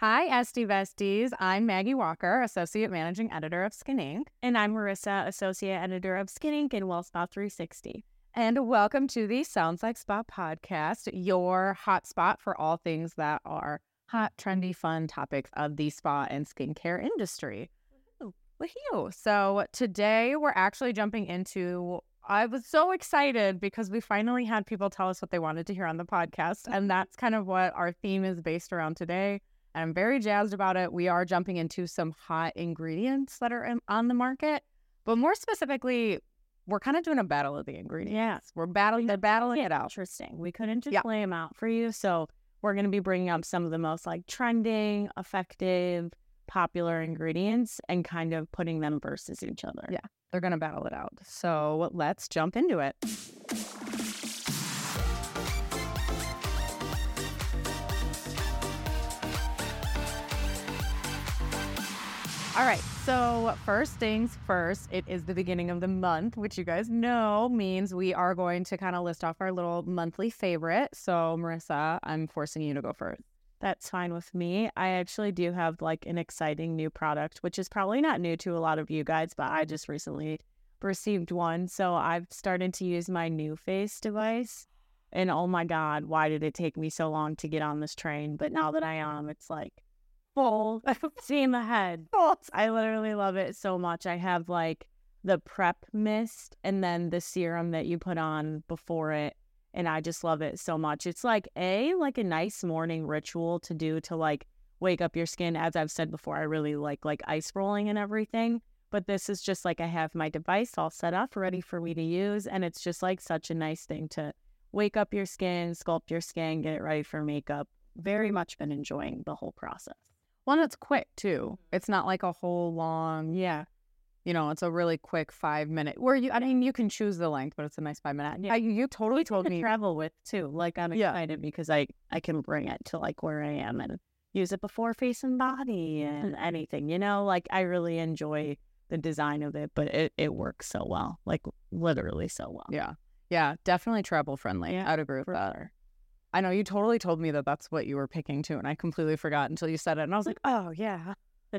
Hi, SD Besties. I'm Maggie Walker, Associate Managing Editor of Skin Inc. And I'm Marisa, Associate Editor of Skin Inc. and WellSpa 360. And welcome to the Sounds Like Spa podcast, your hotspot for all things that are hot, trendy, fun topics of the spa and skincare industry. Woohoo! So today we're actually jumping into. I was so excited because we finally had people tell us what they wanted to hear on the podcast. And that's kind of what our theme is based around today. And I'm very jazzed about it. We are jumping into some hot ingredients that are in, on the market, but more specifically, we're kind of doing a battle of the ingredients. Yeah. We're battling, they're battling it out. Interesting. We couldn't just Yeah. lay them out for you. So we're going to be bringing up some of the most like trending, effective, popular ingredients and kind of putting them versus each other. Yeah. They're going to battle it out. So let's jump into it. All right. So, first things first, it is the beginning of the month, which you guys know means we are going to kind of list off our little monthly favorite. So, Marisa, I'm forcing you to go first. That's fine with me. I actually do have like an exciting new product, which is probably not new to a lot of you guys, but I just recently received one. So I've started to use my new face device. And oh my God, why did it take me so long to get on this train? But now that I am, it's like full steam ahead. I literally love it so much. I have like the prep mist and then the serum that you put on before it and I just love it so much. It's like a like a nice morning ritual to do to like wake up your skin. As I've said before, I really like like ice rolling and everything. But this is just like I have my device all set up, ready for me to use, and it's just like such a nice thing to wake up your skin, sculpt your skin, get it ready for makeup. Very much been enjoying the whole process. One, it's quick too. Mm-hmm. It's not like a whole long, Yeah, you know, it's a really quick five minute where you, I mean, you can choose the length, but it's a nice five minute. Yeah. Yeah. You, totally told to me. travel with too. Like I'm Yeah. excited because I I can bring it to like where I am and use it before face and body and mm-hmm. anything. You know, like I really enjoy the design of it, but it it works so well, like literally so well. Yeah. Yeah. Definitely travel friendly. Yeah, I'd agree with for that. sure. I know you totally told me that that's what you were picking too. And I completely forgot until you said it. And I was like, oh, yeah.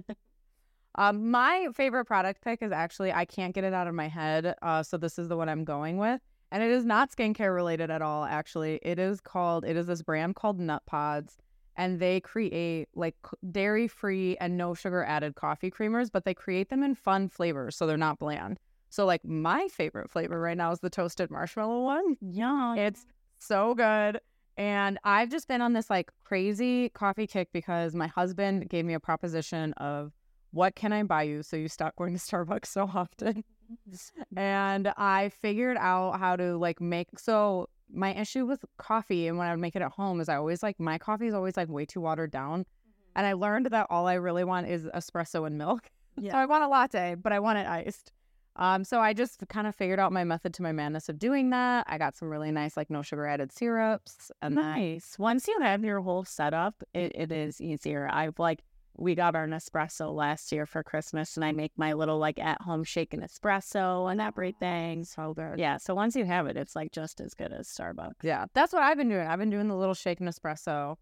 um, my favorite product pick is actually, I can't get it out of my head. Uh, so this is the one I'm going with. And it is not skincare related at all, actually. It is called, it is this brand called Nutpods. And they create like dairy free and no sugar added coffee creamers, but they create them in fun flavors. So they're not bland. So, like, my favorite flavor right now is the toasted marshmallow one. Yeah, It's so good. And I've just been on this like crazy coffee kick because my husband gave me a proposition of what can I buy you so you stop going to Starbucks so often. and I figured out how to like make so my issue with coffee and when I would make it at home is I always like my coffee is always like way too watered down. Mm-hmm. And I learned that all I really want is espresso and milk. Yeah. So I want a latte, but I want it iced. Um, so I just kind of figured out my method to my madness of doing that. I got some really nice, like no sugar added syrups, and nice. Once you have your whole setup, it, it is easier. I've like we got our Nespresso last year for Christmas, and I make my little like at home shaken espresso and everything. so good. Yeah, so once you have it, it's like just as good as Starbucks. yeah, that's what I've been doing. I've been doing the little shaken espresso.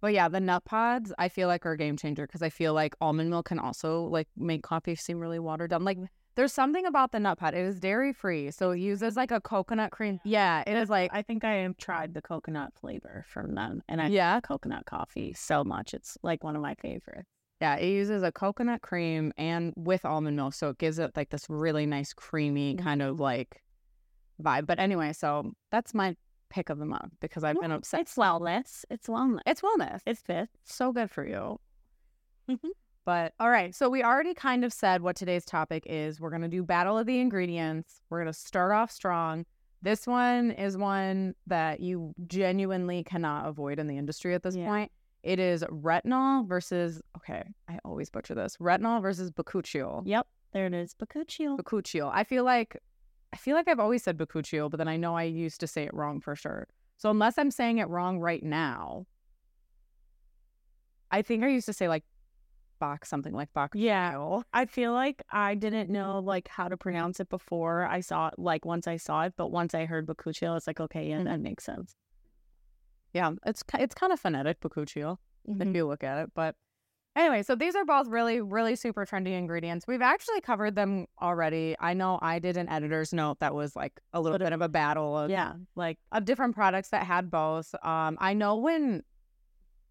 But yeah, the Nutpods I feel like are a game changer because I feel like almond milk can also like make coffee seem really watered down. Like there's something about the nut pod. It is dairy free, so it uses like a coconut cream. Yeah, it is like I think I have tried the coconut flavor from them, and I yeah, coconut coffee so much. It's like one of my favorites. Yeah, it uses a coconut cream and with almond milk, so it gives it like this really nice creamy kind of like vibe. But anyway, so that's my pick of the month because I've been No, obsessed. It's wellness. It's wellness. It's wellness. It's fit. so good for you. Mhm. But all right, so we already kind of said what today's topic is. We're gonna do battle of the ingredients. We're gonna start off strong. This one is one that you genuinely cannot avoid in the industry at this Yeah. point. It is retinol versus okay, I always butcher this. Retinol versus bakuchiol. Yep, there it is. Bakuchiol. Bakuchiol. I feel like I feel like I've always said bakuchiol, but then I know I used to say it wrong for sure. So unless I'm saying it wrong right now, I think I used to say like Bach something like Bach. Yeah, I feel like I didn't know like how to pronounce it before I saw it. Like once I saw it, but once I heard Bakuchiol, I was like, okay, yeah, that makes sense. Yeah, it's it's kind of phonetic bakuchiol Mm-hmm. if you look at it, but Anyway, so these are both really, really super trendy ingredients. We've actually covered them already. I know I did an editor's note that was like a little bit of a battle of Yeah, like of different products that had both. Um, I know when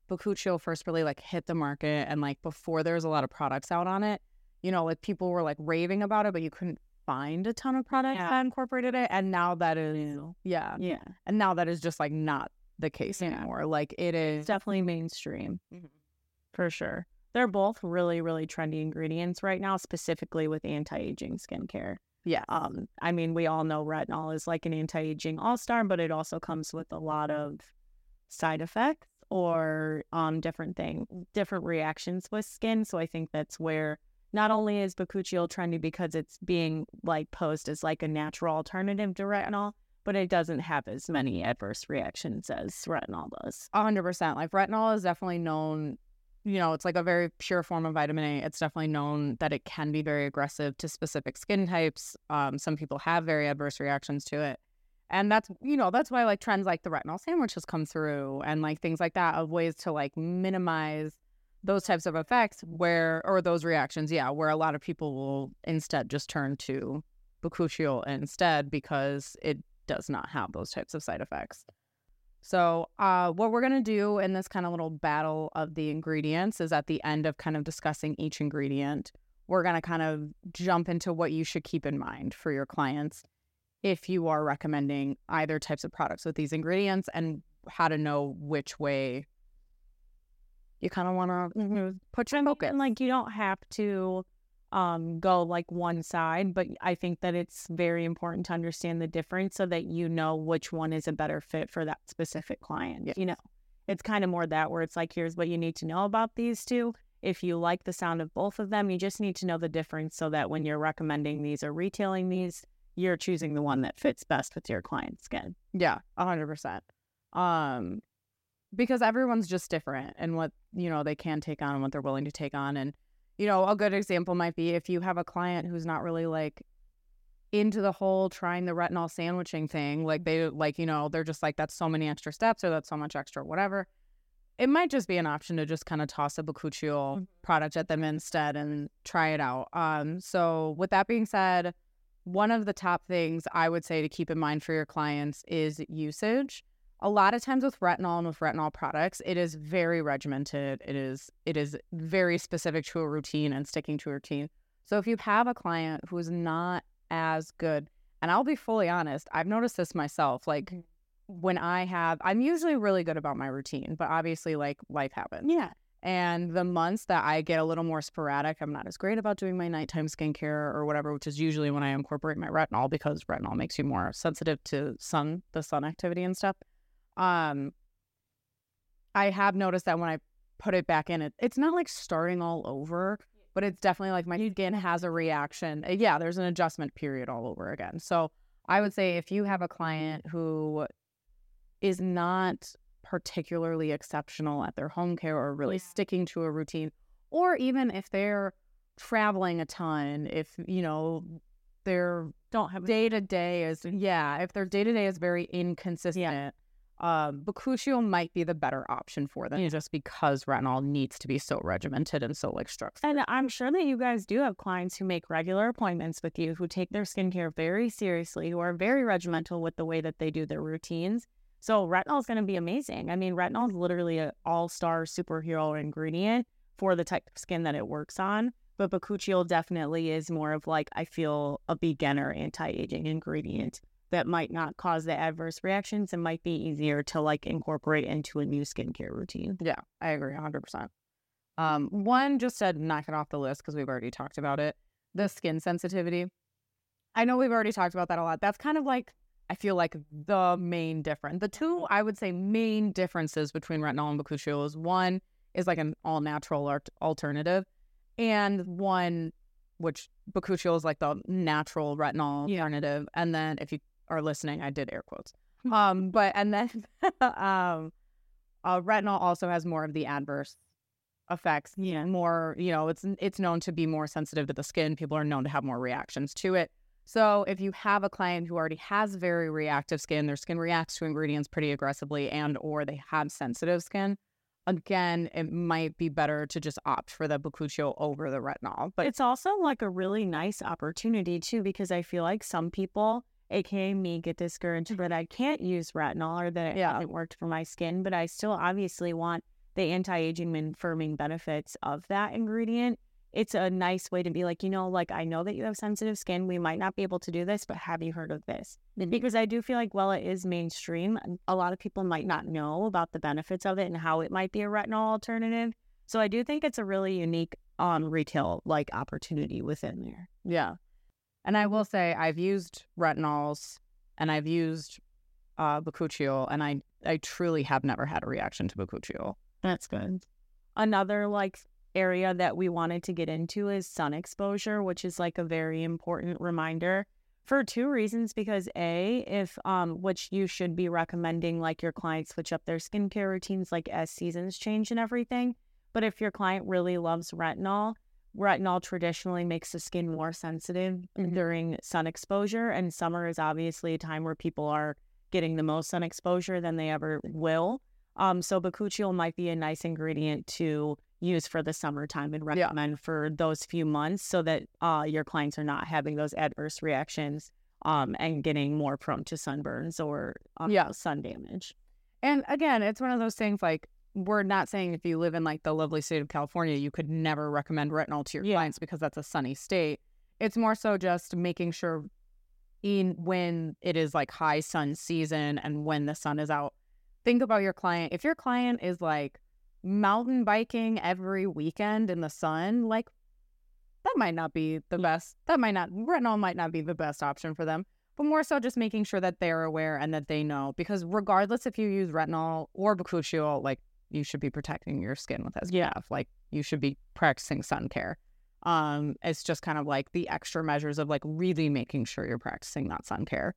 Bakuchiol first really like hit the market and like before there was a lot of products out on it, you know, like people were like raving about it, but you couldn't find a ton of products Yeah. that incorporated it. And now that is yeah. yeah, And now that is just like not the case Yeah. anymore. Like it it's definitely mainstream Mhm. for sure. They're both really, really trendy ingredients right now, specifically with anti-aging skincare. yeah. Um, I mean, we all know retinol is like an anti-aging all-star, but it also comes with a lot of side effects or um different thing, different reactions with skin. So I think that's where not only is Bakuchiol trendy because it's being like posed as like a natural alternative to retinol, but it doesn't have as many adverse reactions as retinol does. Hundred percent. Like retinol is definitely known, you know, it's like a very pure form of vitamin A. It's definitely known that it can be very aggressive to specific skin types. Um, some people have very adverse reactions to it. And that's, you know, that's why like trends like the retinol sandwich has come through and like things like that of ways to like minimize those types of effects where, or those reactions, yeah, where a lot of people will instead just turn to Bakuchiol instead because it does not have those types of side effects. So, uh, what we're going to do in this kind of little battle of the ingredients is at the end of kind of discussing each ingredient, we're going to kind of jump into what you should keep in mind for your clients if you are recommending either types of products with these ingredients and how to know which way you kind of want to put your focus. And like you don't have to um go like one side, but I think that it's very important to understand the difference so that you know which one is a better fit for that specific client. Yes. You know. It's kind of more that where it's like here's what you need to know about these two. If you like the sound of both of them, you just need to know the difference so that when you're recommending these or retailing these, you're choosing the one that fits best with your client's skin. Yeah, a hundred percent. Um, because everyone's just different and what you know they can take on and what they're willing to take on. And you know, a good example might be if you have a client who's not really like into the whole trying the retinol sandwiching thing, like they like you know they're just like that's so many extra steps or that's so much extra whatever. It might just be an option to just kind of toss a Bakuchiol Mhm. product at them instead and try it out. Um, so with that being said, one of the top things I would say to keep in mind for your clients is usage. A lot of times with retinol and with retinol products, it is very regimented. It is it is very specific to a routine and sticking to a routine. So if you have a client who is not as good, and I'll be fully honest, I've noticed this myself. Like Mhm. when I have, I'm usually really good about my routine, but obviously like life happens. Yeah. And the months that I get a little more sporadic, I'm not as great about doing my nighttime skincare or whatever, which is usually when I incorporate my retinol because retinol makes you more sensitive to sun, the sun activity and stuff. Um, I have noticed that when I put it back in, it it's not like starting all over, but it's definitely like my skin has a reaction. Uh, Yeah, there's an adjustment period all over again. So I would say if you have a client who is not particularly exceptional at their home care or really Yeah. sticking to a routine, or even if they're traveling a ton, if you know their Don't have day to day is yeah, if their day to day is very inconsistent, um, Bakuchiol might be the better option for them Yeah. just because retinol needs to be so regimented and so like structured. And I'm sure that you guys do have clients who make regular appointments with you, who take their skincare very seriously, who are very regimental with the way that they do their routines. So retinol is going to be amazing. I mean, retinol is literally an all-star superhero ingredient for the type of skin that it works on. But Bakuchiol definitely is more of like I feel a beginner anti-aging ingredient that might not cause the adverse reactions and might be easier to like incorporate into a new skincare routine. Yeah, I agree 100%. Um, one, just to knock it off the list because we've already talked about it, the skin sensitivity. I know we've already talked about that a lot. That's kind of like, I feel like the main difference. The two, I would say, main differences between retinol and Bakuchiol is one is like an all natural art- alternative, and one, which Bakuchiol is like the natural retinol Yeah. alternative. And then if you are listening, I did air quotes. um, but, and then, um, uh, retinol also has more of the adverse effects. Yeah. More, you know, it's it's known to be more sensitive to the skin. People are known to have more reactions to it. So if you have a client who already has very reactive skin, their skin reacts to ingredients pretty aggressively, and or they have sensitive skin, again, it might be better to just opt for the Bakuchiol over the retinol. But it's also like a really nice opportunity too, because I feel like some people, aka me, get discouraged that I can't use retinol or that it Yeah. hasn't worked for my skin, but I still obviously want the anti-aging and firming benefits of that ingredient. It's a nice way to be like, you know, like I know that you have sensitive skin. We might not be able to do this, but have you heard of this? Because I do feel like while it is mainstream, a lot of people might not know about the benefits of it and how it might be a retinol alternative. So I do think it's a really unique um retail like opportunity within there. Yeah. And I will say I've used retinols and I've used uh Bakuchiol and I I truly have never had a reaction to Bakuchiol. That's good. Another like area that we wanted to get into is sun exposure, which is like a very important reminder for two reasons because a if um which you should be recommending like your clients switch up their skincare routines like as seasons change and everything but if your client really loves retinol retinol traditionally makes the skin more sensitive Mhm. during sun exposure and summer is obviously a time where people are getting the most sun exposure than they ever will um so bakuchiol might be a nice ingredient to use for the summertime and Yeah. recommend for those few months so that uh, your clients are not having those adverse reactions um, and getting more prone to sunburns or um, Yeah. sun damage. And again, it's one of those things like we're not saying if you live in like the lovely state of California, you could never recommend retinol to your Yeah. clients because that's a sunny state. It's more so just making sure in when it is like high sun season and when the sun is out. Think about your client. If your client is like mountain biking every weekend in the sun, like that might not be the best. That might not retinol might not be the best option for them but more so just making sure that they're aware and that they know because regardless if you use retinol or bakuchiol like you should be protecting your skin with SPF Yeah. like you should be practicing sun care um it's just kind of like the extra measures of like really making sure you're practicing that sun care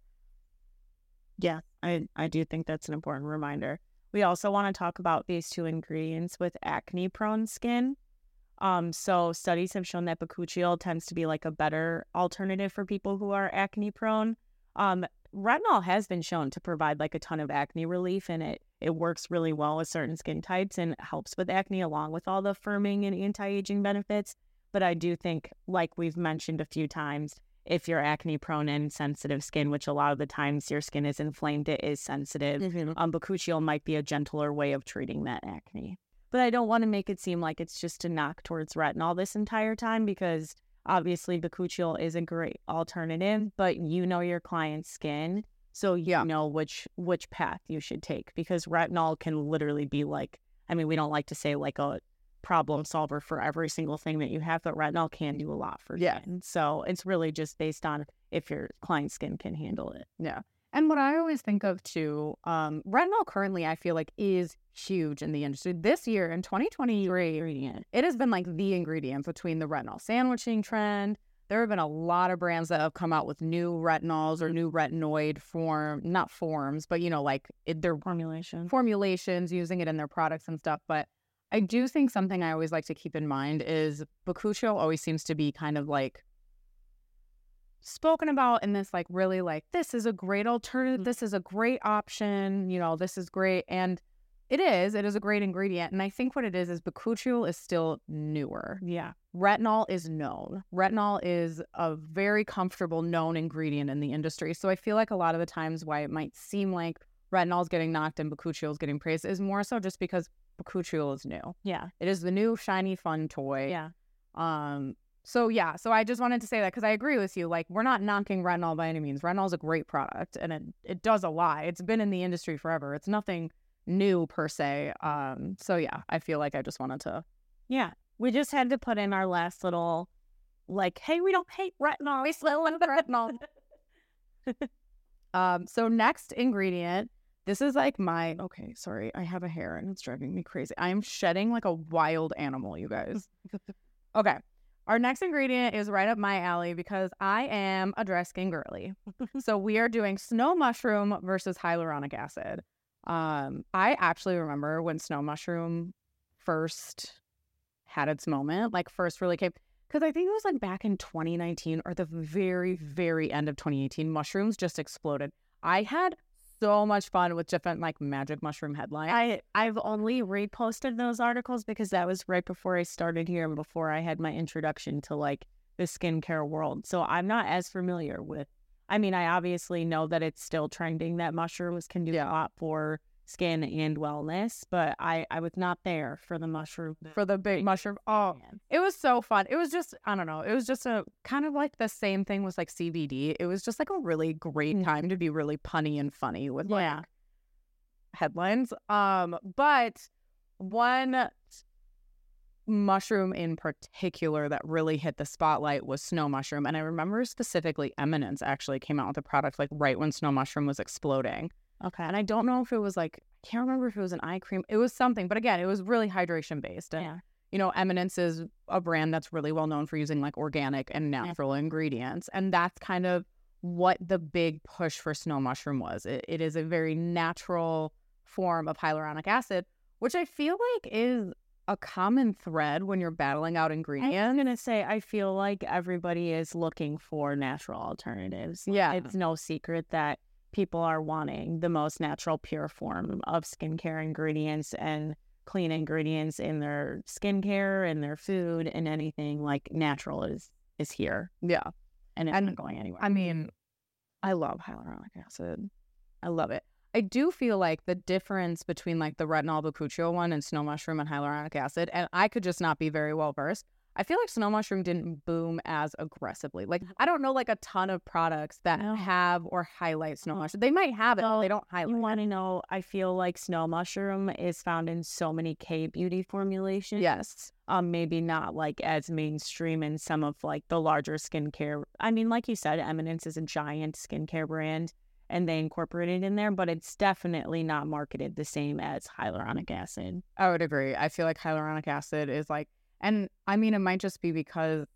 Yeah, I, I do think that's an important reminder. We also want to talk about these two ingredients with acne prone skin. Um, so studies have shown that bakuchiol tends to be like a better alternative for people who are acne prone. Um, retinol has been shown to provide like a ton of acne relief and it it works really well with certain skin types and helps with acne along with all the firming and anti-aging benefits. But I do think, like we've mentioned a few times, if you're acne prone and sensitive skin, which a lot of the times your skin is inflamed, it is sensitive. Um, bakuchiol might be a gentler way of treating that acne. But I don't want to make it seem like it's just a knock towards retinol this entire time because obviously bakuchiol is a great alternative, but you know your client's skin, so you Yeah. know which which path you should take because retinol can literally be like I mean, we don't like to say like a problem solver for every single thing that you have, but retinol can do a lot for Yeah. skin. So it's really just based on if your client's skin can handle it. Yeah. And what I always think of too, um, retinol currently I feel like is huge in the industry. This year in 2023, it has been like the ingredient between the retinol sandwiching trend. There have been a lot of brands that have come out with new retinols or new retinoid form, not forms, but you know, like it, their Formulation. formulations, using it in their products and stuff. But I do think something I always like to keep in mind is Bakuchiol always seems to be kind of like spoken about in this like really like this is a great alternative, Mhm. this is a great option, you know, this is great and it is, it is a great ingredient. And I think what it is is Bakuchiol is still newer. Yeah. Retinol is known. Retinol is a very comfortable known ingredient in the industry. So I feel like a lot of the times why it might seem like retinol is getting knocked and Bakuchiol is getting praised is more so just because Bakuchiol is new. Yeah. It is the new shiny fun toy. Yeah. Um. So yeah. So I just wanted to say that because I agree with you. Like we're not knocking retinol by any means. Retinol is a great product and it it does a lot. It's been in the industry forever. It's nothing new per se. Um. So yeah, I feel like I just wanted to. Yeah. We just had to put in our last little, like, hey, we don't hate retinol. We still love the retinol. Um. So next ingredient. This is like my okay. Sorry, I have a hair and it's driving me crazy. I am shedding like a wild animal, you guys. Okay. Our next ingredient is right up my alley because I am a dry skin girly. so we are doing snow mushroom versus hyaluronic acid. Um, I actually remember when snow mushroom first had its moment, like first really came because I think it was like back in 2019 or the very, very end of 2018, mushrooms just exploded. I had so much fun with different like magic mushroom headlines. I I've only reposted those articles because that was right before I started here and before I had my introduction to like the skincare world. So I'm not as familiar with. I mean, I obviously know that it's still trending that mushrooms can do Yeah. a lot for skin and wellness, but I I was not there for the mushroom. for the big mushroom. Oh, it was so fun. It was just, I don't know, it was just a kind of like the same thing with like CBD. It was just like a really great Mm. time to be really punny and funny with like Yeah. headlines. Um, but one mushroom in particular that really hit the spotlight was snow mushroom. And I remember specifically Eminence actually came out with a product like right when snow mushroom was exploding. Okay. And I don't know if it was like, I can't remember if it was an eye cream. It was something, but again, it was really hydration based. And Yeah. you know, Eminence is a brand that's really well known for using like organic and natural ingredients. And that's kind of what the big push for snow mushroom was. It, it is a very natural form of hyaluronic acid, which I feel like is a common thread when you're battling out ingredients. I'm gonna say I feel like everybody is looking for natural alternatives. Yeah. it's no secret that people are wanting the most natural, pure form of skincare ingredients and clean ingredients in their skincare and their food and anything like natural is is here Yeah. and it's And, not going anywhere. I mean, I love hyaluronic acid. I love it. I do feel like the difference between like the retinol bakuchiol one and snow mushroom and hyaluronic acid, and I could just not be very well versed. I feel like snow mushroom didn't boom as aggressively. Like I don't know like a ton of products that No. have or highlight snow mushroom. They might have it, but they don't highlight. you want to know? I feel like snow mushroom is found in so many K beauty formulations. Yes. um maybe not like as mainstream in some of like the larger skincare i mean like you said eminence is a giant skincare brand and they incorporate it in there but it's definitely not marketed the same as hyaluronic acid I would agree. I feel like hyaluronic acid is like, and I mean, it might just be because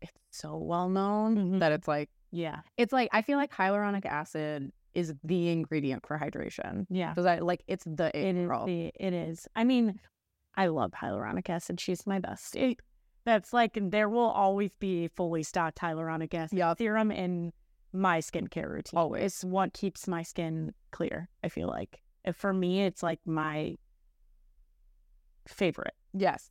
it's so well known Mhm. that it's like, yeah it's like, I feel like hyaluronic acid is the ingredient for hydration. yeah Because I like it's the it is the, it is. i mean i love hyaluronic acid she's my best It- that's like there will always be fully stocked hyaluronic acid Yup. serum in my skincare routine Always. it's what keeps my skin clear i feel like If for me it's like my favorite Yes.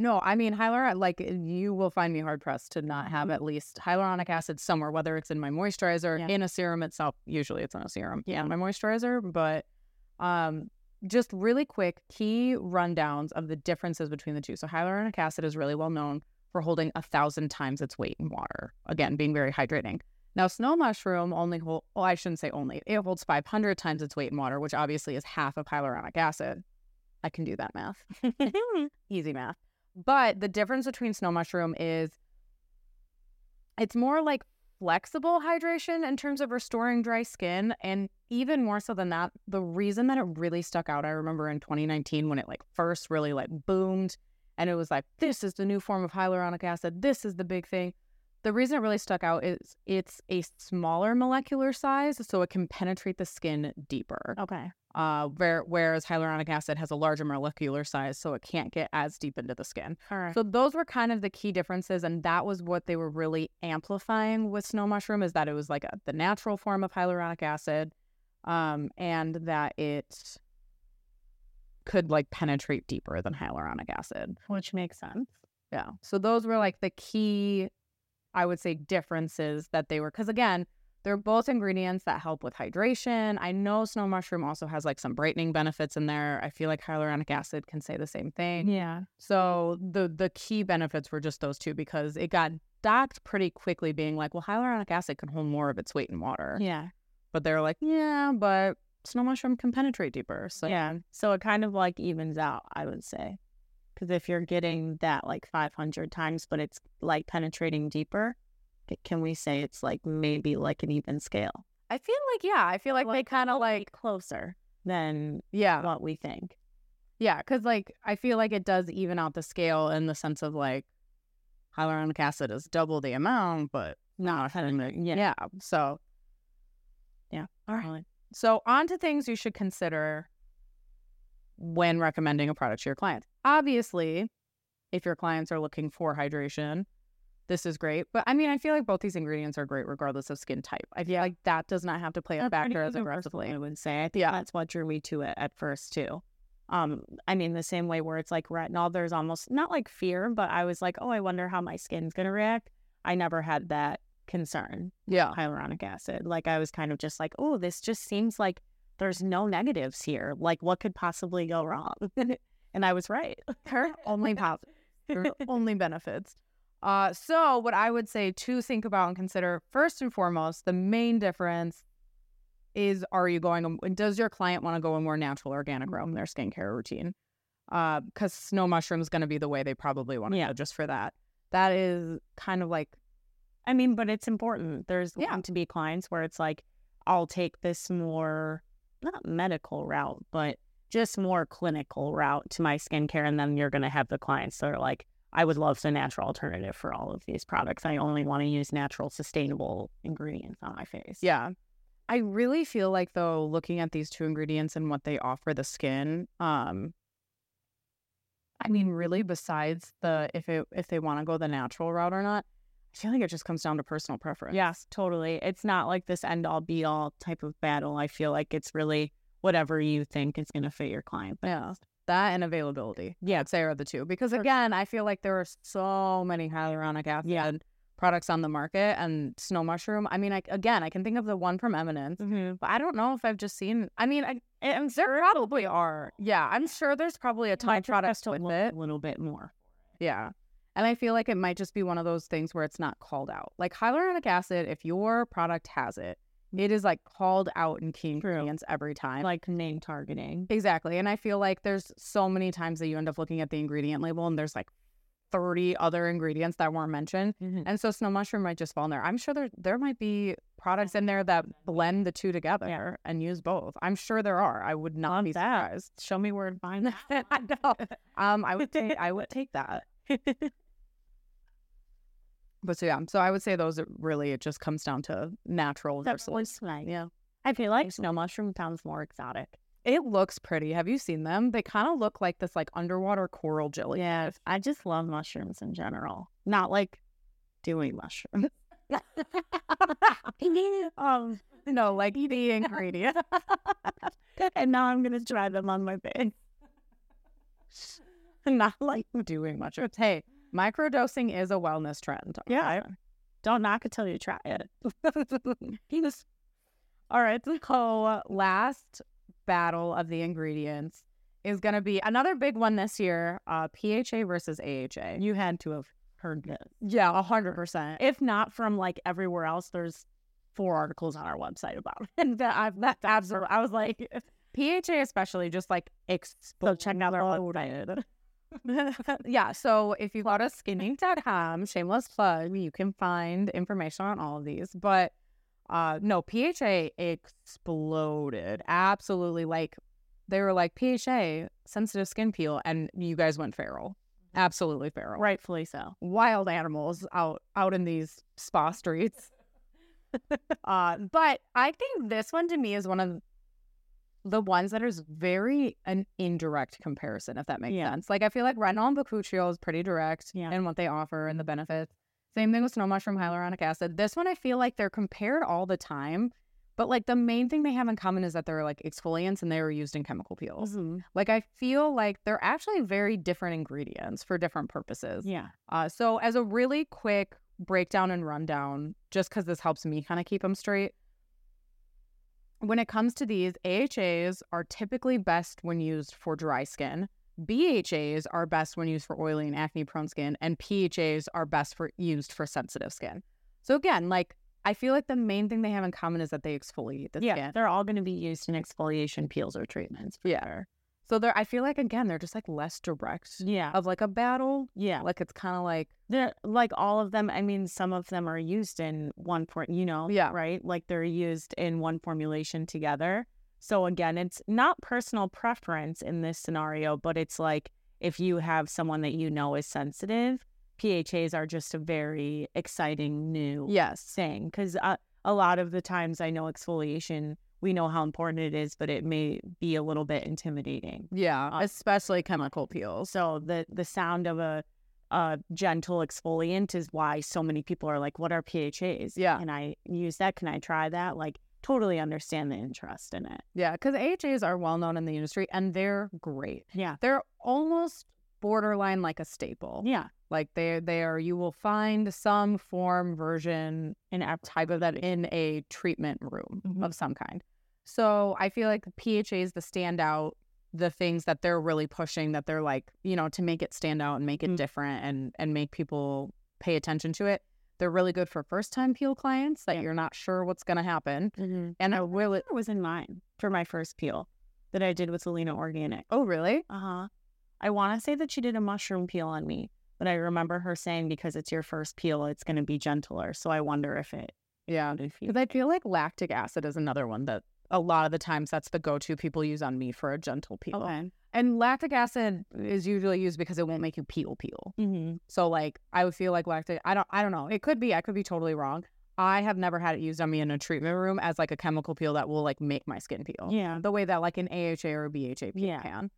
No, I mean hyaluronic. Like you will find me hard pressed to not have at least hyaluronic acid somewhere, whether it's in my moisturizer, Yeah. in a serum itself. Usually, it's in a serum. Yeah. my moisturizer. But um, just really quick key rundowns of the differences between the two. So hyaluronic acid is really well known for holding a thousand times its weight in water. Again, being very hydrating. Now, snow mushroom only hold. Well, I shouldn't say only. It holds 500 times its weight in water, which obviously is half of hyaluronic acid. I can do that math. easy math. But the difference between snow mushroom is it's more like flexible hydration in terms of restoring dry skin. And even more so than that, the reason that it really stuck out, I remember in 2019 when it like first really like boomed and it was like, this is the new form of hyaluronic acid. This is the big thing. The reason it really stuck out is it's a smaller molecular size, so it can penetrate the skin deeper okay uh, where, whereas hyaluronic acid has a larger molecular size, so it can't get as deep into the skin. all right So those were kind of the key differences, and that was what they were really amplifying with snow mushroom is that it was like a, the natural form of hyaluronic acid, um, and that it could like penetrate deeper than hyaluronic acid. which makes sense Yeah. So those were like the key, I would say, differences that they were. Because again, they're both ingredients that help with hydration. I know snow mushroom also has like some brightening benefits in there. I feel like hyaluronic acid can say the same thing. yeah So the the key benefits were just those two because it got docked pretty quickly, being like, well, hyaluronic acid can hold more of its weight in water. yeah But they're like, yeah, but snow mushroom can penetrate deeper. So yeah so it kind of like evens out i would say because if you're getting that like 500 times but it's like penetrating deeper Eh, can we say it's like maybe like an even scale I feel like yeah, I feel like they kind of like closer than yeah. what we think Yeah, because like I feel like it does even out the scale in the sense of like hyaluronic acid is double the amount, but not penetrating yeah yeah. So Yeah. All right. So on to things you should consider when recommending a product to your clients. Obviously, if your clients are looking for hydration, this is great. But I mean, I feel like both these ingredients are great regardless of skin type. I feel Yeah. like that does not have to play a That's factor as aggressively. I would say. I think Yeah. that's what drew me to it at first too. Um, I mean, the same way where it's like retinol, there's almost not like fear, but I was like, oh, I wonder how my skin's gonna react. I never had that concern. Yeah. Hyaluronic acid, like I was kind of just like, oh, this just seems like there's no negatives here. Like, what could possibly go wrong? and I was right. Her only positive, her only benefits. Uh, so what I would say to think about and consider first and foremost, the main difference is: Are you going? Does your client want to go a more natural, organic route in their skincare routine? Because snow mushroom is going to be the way they probably want to Yeah. go just for that. That is kind of like I mean, but it's important. There's Yeah. going to be clients where it's like, I'll take this more, not medical route, but just more clinical route to my skincare. And then you're going to have the clients that are like, I would love the natural alternative for all of these products. I only want to use natural, sustainable ingredients on my face. Yeah. I really feel like though looking at these two ingredients and what they offer the skin, um I mean really besides the if it if they want to go the natural route or not, I feel like it just comes down to personal preference. Yes, totally. It's not like this end all be all type of battle. I feel like it's really whatever you think is going to fit your client. Yeah. That and availability. Yeah. I'd say are the two. Because again, I feel like there are so many hyaluronic acid Yeah. products on the market and snow mushroom. I mean, I, again, I can think of the one from Eminence, Mm-hmm. but I don't know if I've just seen. I mean, I, I'm there probably are. Yeah, I'm sure there's probably a ton of products to with it. a little bit more. Yeah. And I feel like it might just be one of those things where it's not called out. Like hyaluronic acid, if your product has it, it is like called out in key True. ingredients every time. like name targeting. exactly. And I feel like there's so many times that you end up looking at the ingredient label and there's like 30 other ingredients that weren't mentioned. And so snow mushroom might just fall in there. I'm sure there there might be products in there that blend the two together and use both. I'm sure there are. I would not Love be that. Show me where to find that. I know. Um, I would take I would take that. But so yeah, so I would say those are really it just comes down to natural That versus nice. yeah. I feel like snow mushroom sounds more exotic. It looks pretty. Have you seen them? They kind of look like this like underwater coral jelly. Yeah, I just love mushrooms in general. Not like dewy mushrooms. um, No, like the ingredient. and now I'm gonna try them on my face. Not like Doing mushrooms. Hey, microdosing is a wellness trend. Yeah, don't knock it till you try it. All right, so last battle of the ingredients is going to be another big one this year: uh, PHA versus AHA. You had to have heard this. Yeah, a hundred percent. If not from like everywhere else, there's four articles on our website about it. And that I've that's absolutely I was like, PHA especially just like so explode. check out our website. yeah, so if you go to skininc.com, shameless plug, you can find information on all of these. But uh no, PHA exploded. Absolutely like they were like PHA, sensitive skin peel, and you guys went feral. Absolutely feral. Rightfully so. Wild animals out out in these spa streets. uh, but I think this one to me is one of the ones that is very an indirect comparison, if that makes Yeah. sense. Like I feel like retinol and bakuchiol is pretty direct Yeah. in what they offer and the benefits. Same thing with snow mushroom hyaluronic acid. This one I feel like they're compared all the time, but like the main thing they have in common is that they're like exfoliants and they were used in chemical peels. Mhm. Like I feel like they're actually very different ingredients for different purposes. Yeah. Uh, so as a really quick breakdown and rundown, just because this helps me kind of keep them straight. When it comes to these, AHAs are typically best when used for dry skin. BHAs are best when used for oily and acne prone skin, and PHAs are best for used for sensitive skin. So again, like I feel like the main thing they have in common is that they exfoliate the yeah. skin. They're all going to be used in exfoliation peels or treatments. for Yeah. sure. So they're I feel like again they're just like less direct Yeah. of like a battle. yeah. Like it's kind of like They're like all of them. I mean, some of them are used in one for you know, Yeah. right? Like they're used in one formulation together. So again, it's not personal preference in this scenario, but it's like if you have someone that you know is sensitive, PHAs are just a very exciting new yes. thing because uh, a lot of the times I know exfoliation, we know how important it is, but it may be a little bit intimidating. Yeah, Uh, especially chemical peels. So the the sound of a a gentle exfoliant is why so many people are like, what are PHAs? Yeah. Can I use that? Can I try that? Like, totally understand the interest in it. Yeah, because AHAs are well known in the industry and they're great. Yeah. They're almost borderline like a staple. Yeah. Like they they are you will find some form version and a type of that in a treatment room Mhm. of some kind. So I feel like the PHA is the standout, the things that they're really pushing that they're like, you know, to make it stand out and make it Mm. different and and make people pay attention to it. They're really good for first time peel clients that Yeah. you're not sure what's gonna happen. Mm-hmm. And I will it was in mine for my first peel that I did with Selena Organic. Oh really? Uh huh. I want to say that she did a mushroom peel on me, but I remember her saying because it's your first peel, it's going to be gentler. So I wonder if it. Yeah. Because I feel like lactic acid is another one that a lot of the times that's the go to people use on me for a gentle peel. okay. And lactic acid is usually used because it won't make you peel peel. Mm-hmm. So like I would feel like lactic I don't I don't know. It could be I could be totally wrong. I have never had it used on me in a treatment room as like a chemical peel that will like make my skin peel. Yeah. The way that like an AHA or a BHA peel Yeah. can.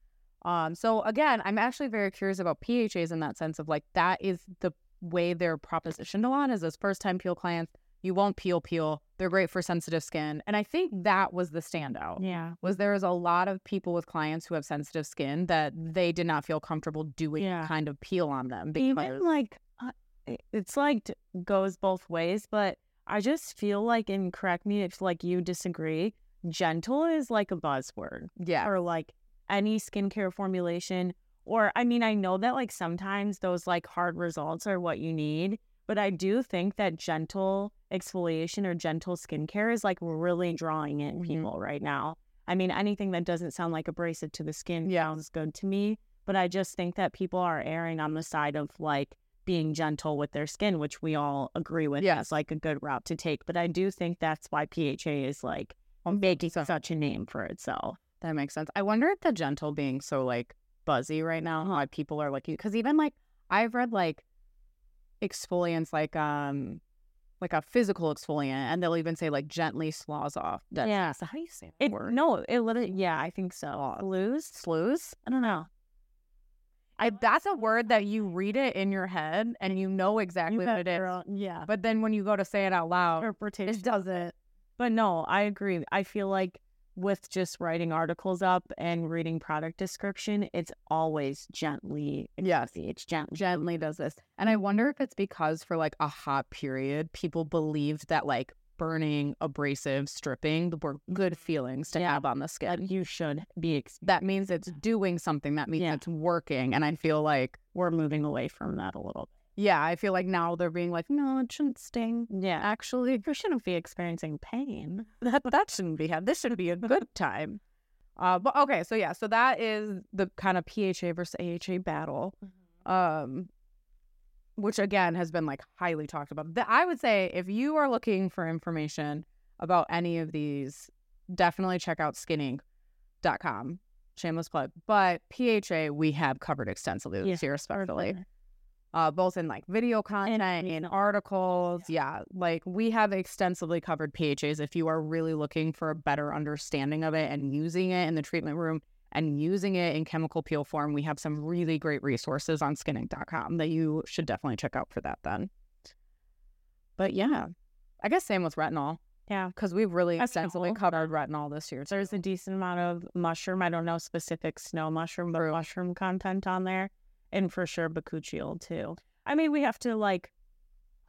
Um so again, I'm actually very curious about PHAs in that sense of like that is the way they're propositioned a lot is as first time peel clients. You won't peel peel. They're great for sensitive skin. And I think that was the standout Yeah. was there is a lot of people with clients who have sensitive skin that they did not feel comfortable doing Yeah. kind of peel on them because Even like, uh, it's like goes both ways, but I just feel like, and correct me if like you disagree, gentle is like a buzzword. yeah or like any skincare formulation. Or, I mean, I know that like sometimes those like hard results are what you need, but I do think that gentle exfoliation or gentle skincare is like really drawing in Mhm. people right now. I mean, anything that doesn't sound like abrasive to the skin Yeah. sounds good to me, but I just think that people are erring on the side of like being gentle with their skin, which we all agree with Yes. is like a good route to take. But I do think that's why PHA is like making so- such a name for itself. That makes sense i wonder if the gentle being so like buzzy right now why people are like because even like i've read like exfoliants like um like a physical exfoliant and they'll even say like gently slows off that, Yeah. so how do you say that It word no, it literally yeah, I think so. Slews I don't know. I, that's a word that you read it in your head and you know exactly what it is Yeah. but then when you go to say it out loud Interpretation. it doesn't But no, I agree. I feel like with just writing articles up and reading product description, it's always gently Yes. It's gently. gently does this. And I wonder if it's because for like a hot period, people believed that like burning, abrasive, stripping were good mm-hmm. feelings to Yeah. have on the skin. That you should be. Ex- That means it's doing something. That means Yeah. it's working. And I feel like, we're moving away from that a little. Yeah, I feel like now they're being like, no, it shouldn't sting. Yeah. Actually, You shouldn't be experiencing pain. that that shouldn't be had. This should be a good time. Uh, but okay, so yeah, so that is the kind of PHA versus AHA battle. um which again has been like highly talked about. The, I would say if you are looking for information about any of these, definitely check out skininc.com. Shameless plug. But PHA we have covered extensively Yeah, this year, especially. Perfect. Uh, both in like video content, and in articles. Yeah. like we have extensively covered PHAs if you are really looking for a better understanding of it and using it in the treatment room and using it in chemical peel form. We have some really great resources on skininc.com that you should definitely check out for that then. But yeah, I guess same with retinol Yeah. because we've really extensively covered retinol this year. There's a decent amount of mushroom. I don't know specific snow mushroom, but mushroom content on there. And for sure, bakuchiol too. I mean, we have to like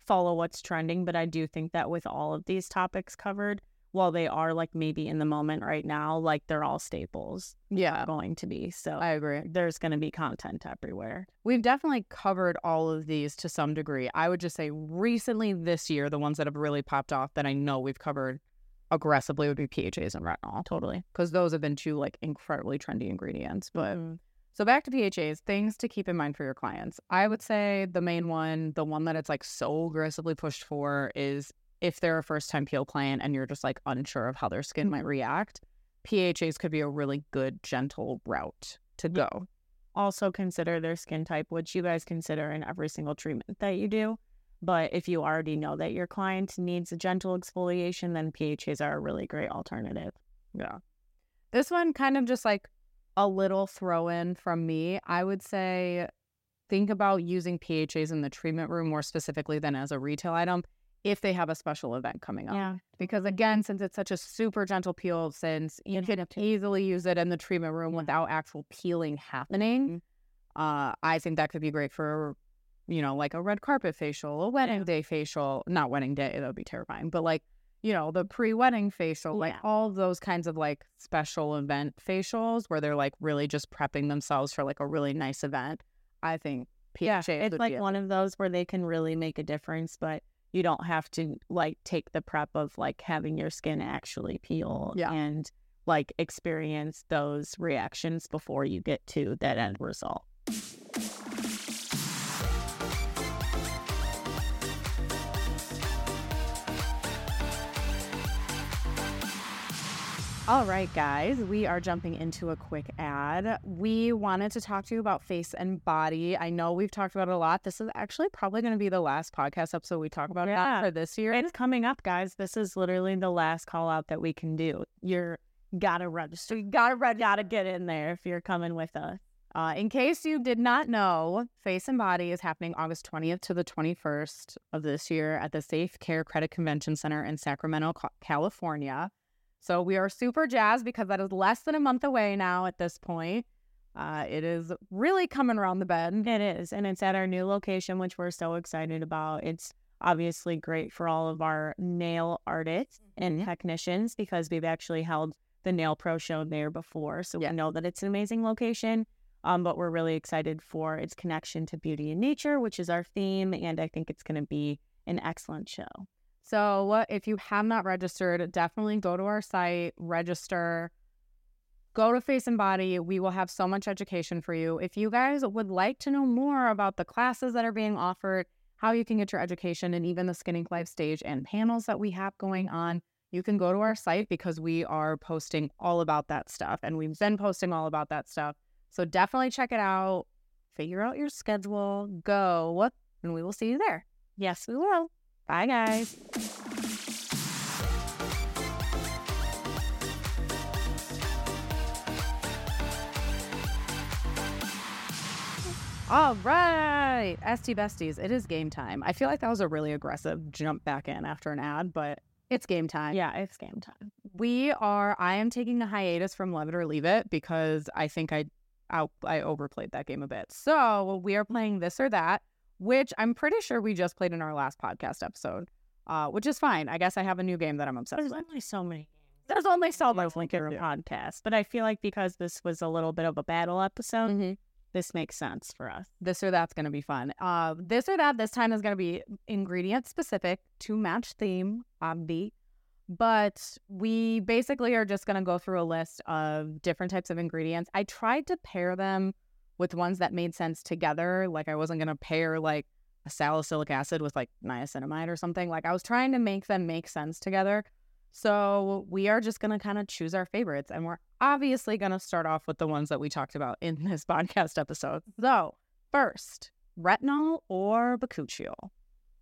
follow what's trending, but I do think that with all of these topics covered, while they are like maybe in the moment right now, like they're all staples yeah, going to be. So I agree. there's going to be content everywhere. We've definitely covered all of these to some degree. I would just say recently this year, the ones that have really popped off that I know we've covered aggressively would be PHAs and retinol Totally. because those have been two like incredibly trendy ingredients. But Mhm. So back to PHAs, things to keep in mind for your clients. I would say the main one, the one that it's like so aggressively pushed for is if they're a first time peel client and you're just like unsure of how their skin might react, PHAs could be a really good, gentle route to go. also consider their skin type, which you guys consider in every single treatment that you do. But if you already know that your client needs a gentle exfoliation, then PHAs are a really great alternative. Yeah. This one kind of just like a little throw in from me. I would say think about using PHAs in the treatment room more specifically than as a retail item if they have a special event coming up. Yeah. Because again, since it's such a super gentle peel, since you can easily use it in the treatment room Yeah. without actual peeling happening, uh, I think that could be great for, you know, like a red carpet facial, a wedding Yeah. day facial. Not wedding day, that would be terrifying, but like, you know, the pre wedding facial, like all those kinds of like special event facials where they're like really just prepping themselves for like a really nice event. I think Yeah, it's like one of those where they can really make a difference, but you don't have to like take the prep of like having your skin actually peel Yeah. and like experience those reactions before you get to that end result. All right, guys, we are jumping into a quick ad. We wanted to talk to you about face and body. I know we've talked about it a lot. This is actually probably going to be the last podcast episode we talk about Yeah. that for this year. It's coming up, guys. This is literally the last call out that we can do. You're gotta register. You gotta register. Gotta get in there if you're coming with us. Uh, in case you did not know, Face and Body is happening August 20th to the 21st of this year at the Safe Care Credit Convention Center in Sacramento, California. So we are super jazzed because that is less than a month away now at this point. Uh, it is really coming around the bend. It is, and it's at our new location, which we're so excited about. It's obviously great for all of our nail artists and Mhm. technicians because we've actually held the Nail Pro show there before, so Yeah. we know that it's an amazing location. Um, but we're really excited for its connection to beauty and nature, which is our theme, and I think it's going to be an excellent show. So if you have not registered, definitely go to our site, register, go to Face and Body. We will have so much education for you. If you guys would like to know more about the classes that are being offered, how you can get your education, and even the Skin Inc. Live stage and panels that we have going on, you can go to our site because we are posting all about that stuff. And we've been posting all about that stuff. So definitely check it out. Figure out your schedule, go, and we will see you there. Yes, we will. Bye, guys. All right, ST Besties, it is game time. I feel like that was a really aggressive jump back in after an ad, but it's game time. Yeah, it's game time. We are, I am taking a hiatus from Love It or Leave It because I think I, I, I overplayed that game a bit. So we are playing this or that, which I'm pretty sure we just played in our last podcast episode, uh, which is fine. I guess I have a new game that I'm obsessed There's with. only so many. There's only so much like a podcast, but I feel like because this was a little bit of a battle episode, Mhm. this makes sense for us. this or that's going to be fun. Uh, this or that this time is going to be ingredient specific to match theme, obvi. But we basically are just going to go through a list of different types of ingredients. I tried to pair them with ones that made sense together. Like I wasn't to pair like a salicylic acid with like niacinamide or something. Like I was trying to make them make sense together. So we are just to kind of choose our favorites. And we're obviously to start off with the ones that we talked about in this podcast episode. So, first, retinol or bakuchiol?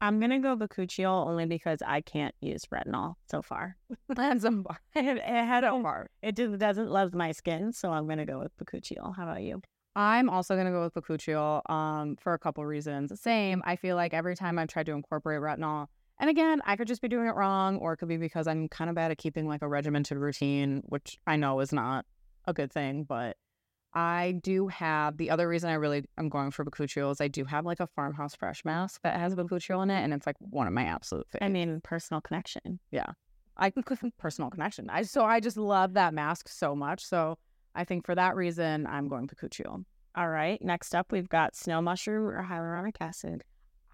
I'm gonna go Bakuchiol only because I can't use retinol so far. And some bar. it, it had a It just doesn't love my skin, so I'm gonna go with Bakuchiol. How about you? I'm also going to go with bakuchiol um, for a couple reasons. Same, I feel like every time I've tried to incorporate retinol, and again, I could just be doing it wrong, or it could be because I'm kind of bad at keeping like a regimented routine, which I know is not a good thing, but I do have the other reason I really am going for bakuchiol is I do have like a farmhouse fresh mask that has bakuchiol in it, and it's like one of my absolute favorites. I mean, personal connection. Yeah, I personal connection. I so I just love that mask so much. So I think for that reason, I'm going bakuchiol. All right. Next up, we've got snow mushroom or hyaluronic acid.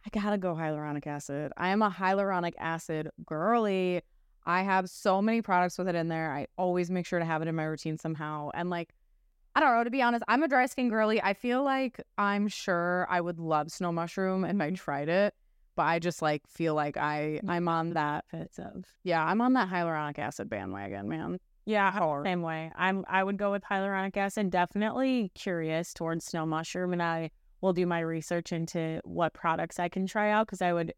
I gotta go hyaluronic acid. I am a hyaluronic acid girly. I have so many products with it in there. I always make sure to have it in my routine somehow. And like, I don't know, to be honest, I'm a dry skin girly. I feel like I'm sure I would love snow mushroom and I tried it. But I just like feel like I mm. I'm on that yeah, I'm on that hyaluronic acid bandwagon, man. Yeah, same way. I'm. I would go with hyaluronic acid. Definitely curious towards snow mushroom, and I will do my research into what products I can try out because I would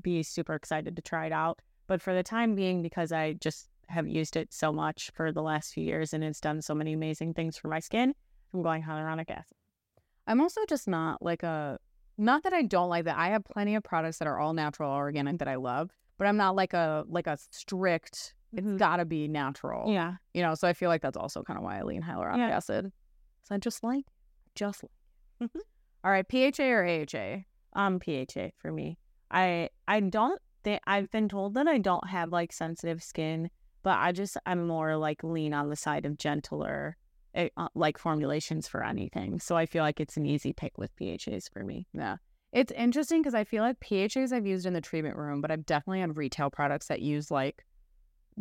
be super excited to try it out. But for the time being, because I just have used it so much for the last few years and it's done so many amazing things for my skin, I'm going hyaluronic acid. I'm also just not like a not that I don't like that. I have plenty of products that are all natural or organic that I love, but I'm not like a like a strict it's Mhm. gotta be natural. Yeah. You know, so I feel like that's also kind of why I lean hyaluronic Yeah. acid. So I just like just like Mhm. All right, PHA or AHA? Um, PHA for me. I I don't think I've been told that I don't have like sensitive skin, but I just I'm more like lean on the side of gentler, eh, uh, like formulations for anything. So I feel like it's an easy pick with PHAs for me. Yeah. It's interesting because I feel like PHAs I've used in the treatment room, but I've definitely had retail products that use like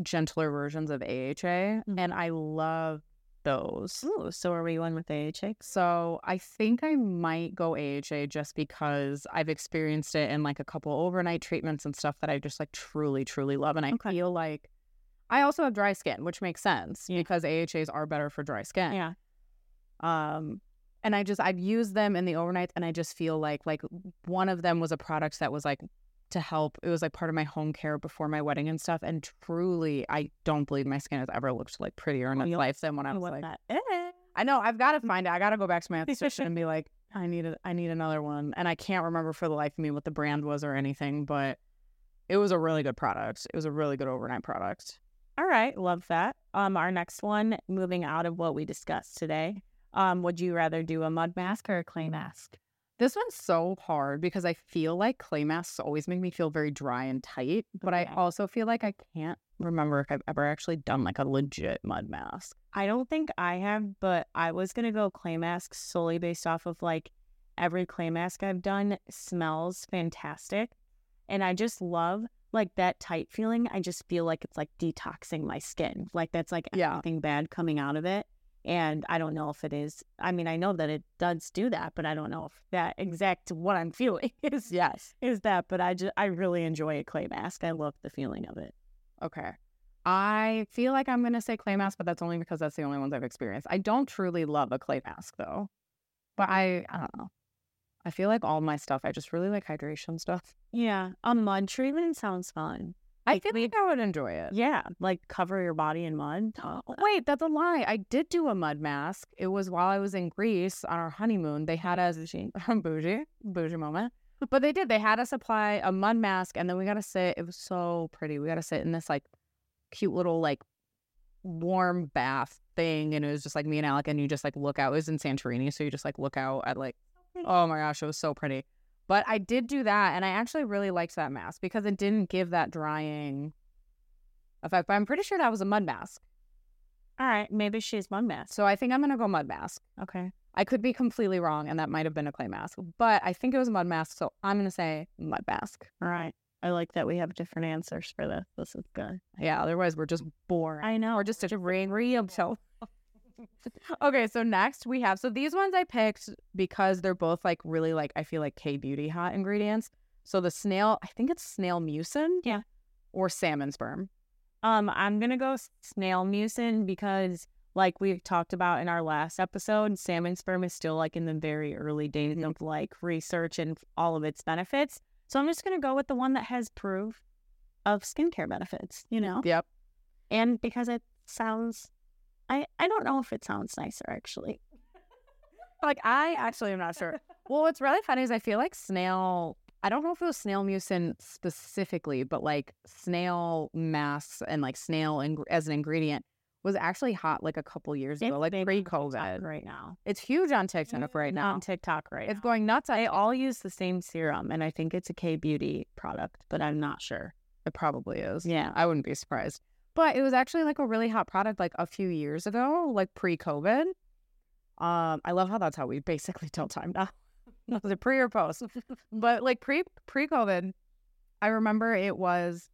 gentler versions of AHA, Mhm. and I love those. Ooh, so are we one with AHA? So I think I might go AHA just because I've experienced it in like a couple overnight treatments and stuff that I just like truly, truly love. And I Okay. feel like I also have dry skin, which makes sense Yeah. because AHAs are better for dry skin. Yeah. Um, and I just I've used them in the overnights, and I just feel like like one of them was a product that was like to help. It was like part of my home care before my wedding and stuff. And truly, I don't believe my skin has ever looked like prettier in Oh, its you'll- life than when I was like. Eh. I know I've got to find it. I got to go back to my esthetician and be like, I need a, I need another one, and I can't remember for the life of me what the brand was or anything, but it was a really good product. It was a really good overnight product. All right, love that. Um, our next one, moving out of what we discussed today. Um, would you rather do a mud mask or a clay mask? This one's so hard because I feel like clay masks always make me feel very dry and tight, but I also feel like I can't remember if I've ever actually done like a legit mud mask. I don't think I have, but I was gonna go clay mask solely based off of like every clay mask I've done smells fantastic. And I just love like that tight feeling. I just feel like it's like detoxing my skin. Like that's like Yeah. anything bad coming out of it. And I don't know if it is. I mean, I know that it does do that, but I don't know if that exact what I'm feeling is Yes. is that. But I just I really enjoy a clay mask. I love the feeling of it. Okay. I feel like I'm gonna say clay mask, but that's only because that's the only ones I've experienced. I don't truly love a clay mask though. But mm-hmm. I I don't know. I feel like all my stuff, I just really like hydration stuff. Yeah, a mud treatment sounds fun. I think like I would enjoy it. Yeah, like cover your body in mud. Oh, wait, that's a lie. I did do a mud mask. It was while I was in Greece on our honeymoon. They had us bougie, bougie moment. But they did. They had us apply a mud mask, and then we got to sit. It was so pretty. We got to sit in this like cute little like warm bath thing, and it was just like me and Alec, and you just like look out. It was in Santorini, so you just like look out at like, oh my gosh, it was so pretty. But I did do that, and I actually really liked that mask because it didn't give that drying effect. But I'm pretty sure that was a mud mask. All right, maybe she's mud mask. So I think I'm gonna go mud mask. Okay. I could be completely wrong, and that might have been a clay mask, but I think it was a mud mask. So I'm gonna say mud mask. All right. I like that we have different answers for this. This is good. Yeah, otherwise we're just boring. I know. We're just such a ring real so. Okay, so next we have so these ones I picked because they're both like really like I feel like K beauty hot ingredients. So the snail, I think it's snail mucin. Yeah. Or salmon sperm. Um, I'm gonna go snail mucin because, like we talked about in our last episode, salmon sperm is still like in the very early days Mhm. of like research and all of its benefits. So I'm just gonna go with the one that has proof of skincare benefits. You know, Yep. and because it sounds, I I don't know if it sounds nicer actually. Like I actually am not sure. Well, what's really funny is I feel like snail. I don't know if it was snail mucin specifically, but like snail masks and like snail ing- as an ingredient was actually hot like a couple years ago, like big pre on TikTok COVID. right now. It's huge on TikTok right now. on TikTok right It's now. going nuts. I all use the same serum, and I think it's a K beauty product, but I'm not sure. It probably is. Yeah. I wouldn't be surprised. But it was actually like a really hot product like a few years ago, like pre COVID. Um, I love how that's how we basically tell time now. was it pre or post? but like pre pre COVID, I remember it was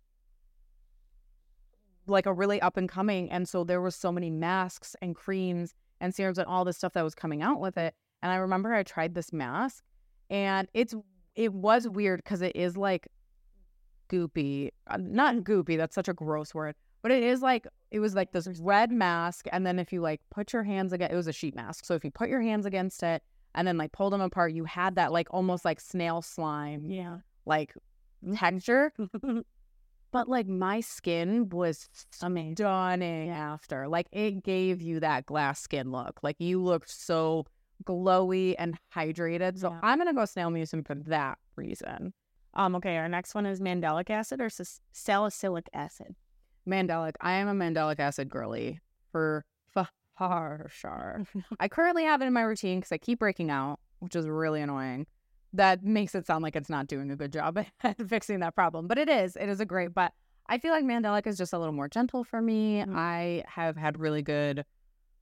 like a really up and coming. And so there was so many masks and creams and serums and all this stuff that was coming out with it. And I remember I tried this mask and it's it was weird because it is like goopy. Uh, not goopy, that's such a gross word. But it is like it was like this red mask, and then if you like put your hands against it was a sheet mask. So if you put your hands against it and then like pulled them apart, you had that like almost like snail slime Yeah. like texture. but like my skin was stunning after. Like it gave you that glass skin look. Like you looked so glowy and hydrated. So Yeah. I'm gonna go snail mucin for that reason. Um, okay, our next one is mandelic acid or salicylic acid. Mandelic. I am a mandelic acid girly for far sure. I currently have it in my routine because I keep breaking out, which is really annoying. That makes it sound like it's not doing a good job at fixing that problem, but it is. It is a great. But I feel like mandelic is just a little more gentle for me. Mhm. I have had really good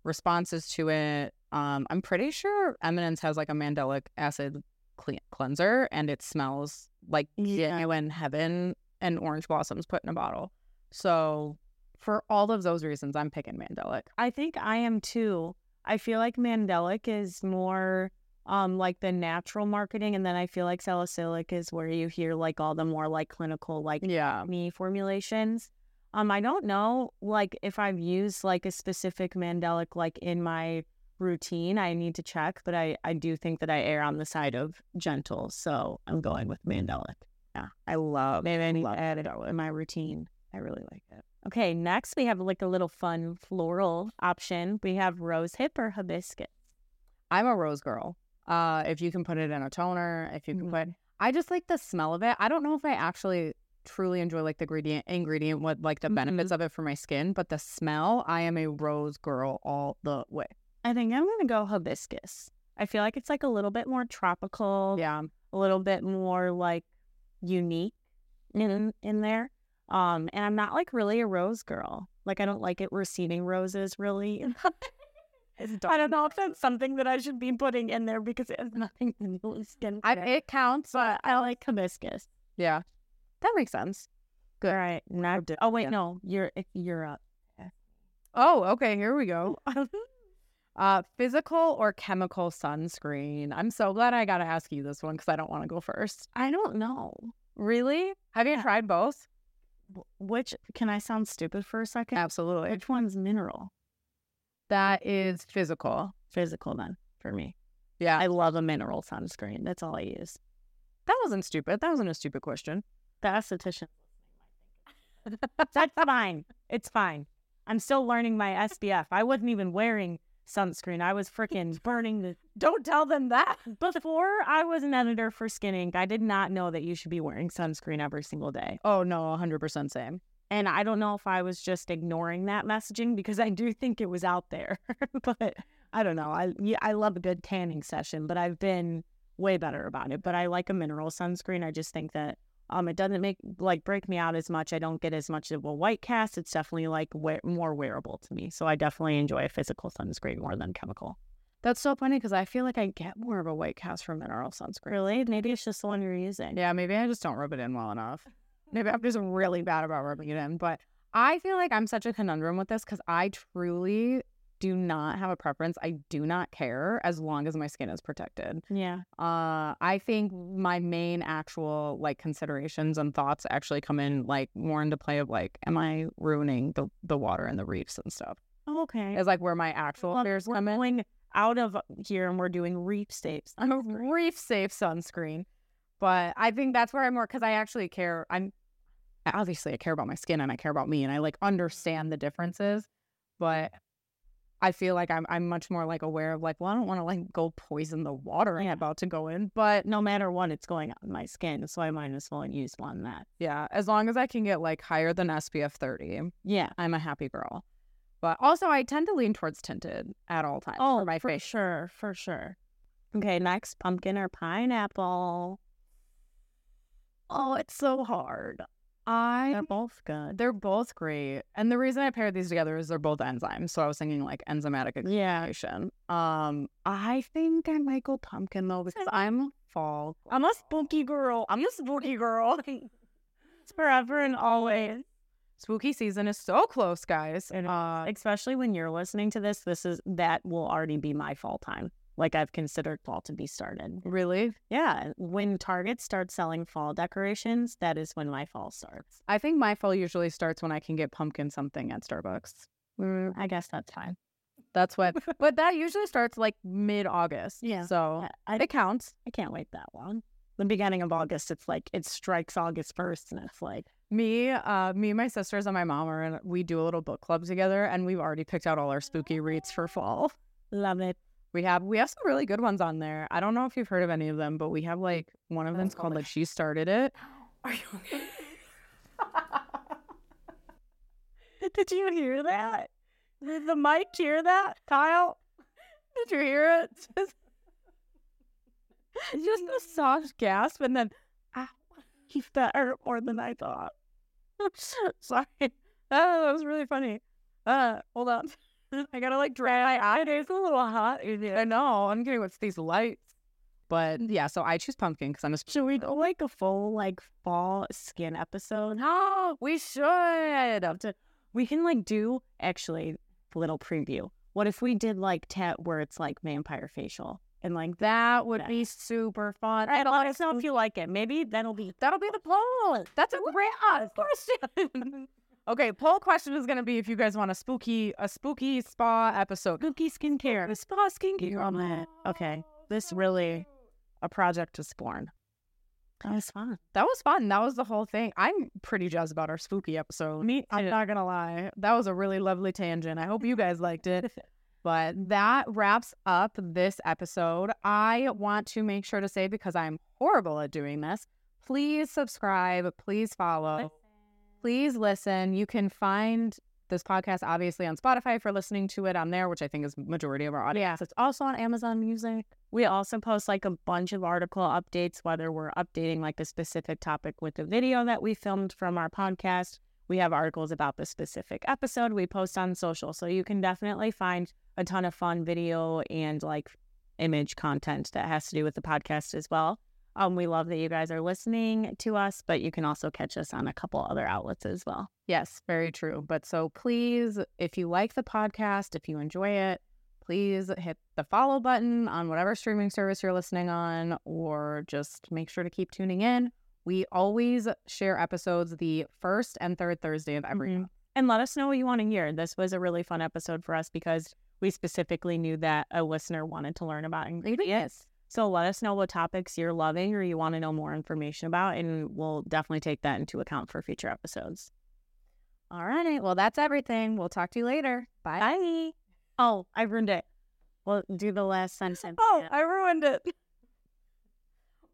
responses to it. Um, I'm pretty sure Eminence has like a mandelic acid cle- cleanser, and it smells like Yeah. genuine heaven and orange blossoms put in a bottle. So for all of those reasons, I'm picking mandelic. I think I am too. I feel like mandelic is more um like the natural marketing, and then I feel like salicylic is where you hear like all the more like clinical like Yeah. me formulations. Um, I don't know like if I've used like a specific mandelic like in my routine. I need to check, but I I do think that I err on the side of gentle, so I'm going with mandelic. Yeah, I love. Maybe I need love to add it in my routine. I really like it. Okay, next we have like a little fun floral option. We have rose hip or hibiscus. I'm a rose girl. Uh, if you can put it in a toner, if you can put, I just like the smell of it. I don't know if I actually truly enjoy like the ingredient ingredient, what like the benefits of it for my skin, but the smell, I am a rose girl all the way. I think I'm gonna go hibiscus. I feel like it's like a little bit more tropical. Yeah, a little bit more like unique in in there. Um, and I'm not like really a rose girl. Like I don't like it receiving roses really. I don't know if that's something that I should be putting in there because it has nothing to do with skin. I, it counts. but I like hibiscus. Yeah, that makes sense. Good. All right, now. Oh wait, Yeah. no, you're you're up. Oh, okay. Here we go. Uh, physical or chemical sunscreen. I'm so glad I got to ask you this one because I don't want to go first. I don't know. Really? Have you Yeah. tried both? Wh- Which can I sound stupid for a second? Absolutely. Which one's mineral? That is physical. Physical then for me. Yeah. I love a mineral sunscreen. That's all I use. that wasn't stupid. That wasn't a stupid question. The esthetician. That's fine. It's fine. I'm still learning my SPF. I wasn't even wearing sunscreen. I was freaking burning the. Don't tell them that. Before I was an editor for Skin Inc., I did not know that you should be wearing sunscreen every single day. Oh, no, 100% same. And I don't know if I was just ignoring that messaging because I do think it was out there. but I don't know. I yeah, I love a good tanning session, but I've been way better about it. But I like a mineral sunscreen. I just think that um it doesn't make like break me out as much. I don't get as much of a white cast. It's definitely like we- more wearable to me. So I definitely enjoy a physical sunscreen more than chemical. That's so funny because I feel like I get more of a white cast from mineral sunscreen. Really? Maybe it's just the one you're using. Yeah, maybe I just don't rub it in well enough. Maybe I'm just really bad about rubbing it in. But I feel like I'm such a conundrum with this because I truly do not have a preference. I do not care as long as my skin is protected. Yeah. Uh, I think my main actual like considerations and thoughts actually come in like more into play of like, am I ruining the the water and the reefs and stuff? Oh, okay. Is like where my actual Well, fears come in. going out of here and we're doing reef states. I'm a reef safe sunscreen, but I think that's where I'm more because I actually care. I'm obviously I care about my skin and I care about me and I like understand the differences, but I feel like I'm I'm much more like aware of like, well, I don't want to like go poison the water I'm about to go in, but no matter what, it's going on my skin, so I might as well use one that. yeah, as long as I can get like higher than SPF 30, Yeah. I'm a happy girl. But also, I tend to lean towards tinted at all times Oh, for my for face. sure, for sure. Okay, next, pumpkin or pineapple. Oh, it's so hard. I They're both good. They're both great. And the reason I paired these together is they're both enzymes. So I was thinking like enzymatic Yeah. Um, I think I might go pumpkin though because I'm fall. I'm a spooky girl. I'm a spooky girl. it's forever and always. Spooky season is so close, guys. And, uh, Especially when you're listening to this, this is that will already be my fall time. Like I've considered fall to be started. really, Yeah, when Target starts selling fall decorations, that is when my fall starts. I think my fall usually starts when I can get pumpkin something at Starbucks. Mm, I guess that's fine. That's what, but that usually starts like mid August. Yeah. So I, it counts. I can't wait that long. The beginning of August, it's like it strikes August first, and it's like Me, uh, me, my sisters, and my mom are in. We do a little book club together, and we've already picked out all our spooky reads for fall. love it. We have we have some really good ones on there. I don't know if you've heard of any of them, but we have like one of them's called like she started it. Are you okay? Did you hear that? Did the mic hear that, Kyle? Did you hear it? Just, just a soft gasp and then ah, that hurt more than I thought. Sorry. Oh, that was really funny. Uh, hold on. I gotta like dry my eyes. It's a little hot. I know. I'm getting with these lights. But yeah, so I choose pumpkin because I'm a. Should we do like a full like fall skin episode? No, we should. We can like do actually little preview. What if we did like tat where it's like vampire facial and like that would be super fun. Right, let us know if you like it. Maybe that'll be that'll be the poll. That's a great question. okay, poll question is gonna be if you guys want a spooky a spooky spa episode, spooky skincare, the spa skincare on that. Okay, this really a project was born. That was fun. That was fun. That was the whole thing. I'm pretty jazzed about our spooky episode. Me, I'm not gonna lie. That was a really lovely tangent. I hope you guys liked it. But that wraps up this episode. I want to make sure to say because I'm horrible at doing this. Please subscribe. Please follow. Please listen. You can find this podcast obviously on Spotify for listening to it on there, which I think is majority of our audience. Yeah. It's also on Amazon Music. We also post like a bunch of article updates, whether we're updating like a specific topic with the video that we filmed from our podcast. We have articles about the specific episode we post on social. So you can definitely find a ton of fun video and like image content that has to do with the podcast as well. Um, we love that you guys are listening to us, but you can also catch us on a couple other outlets as well. Yes, very true. But so please, if you like the podcast, if you enjoy it, please hit the follow button on whatever streaming service you're listening on, or just make sure to keep tuning in. We always share episodes the first and third Thursday of every mm-hmm. month. And let us know what you want to hear. This was a really fun episode for us because we specifically knew that a listener wanted to learn about ingredients. So let us know what topics you're loving or you want to know more information about, and we'll definitely take that into account for future episodes. All right. Well, that's everything. We'll talk to you later. Bye. Bye. Oh, I ruined it. We'll do the last sentence. Oh, I ruined it.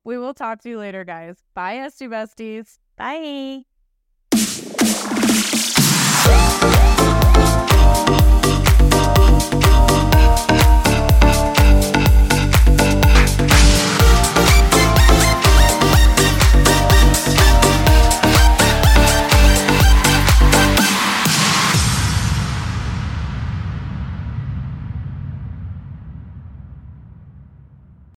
We will talk to you later, guys. Bye, S2 besties. Bye.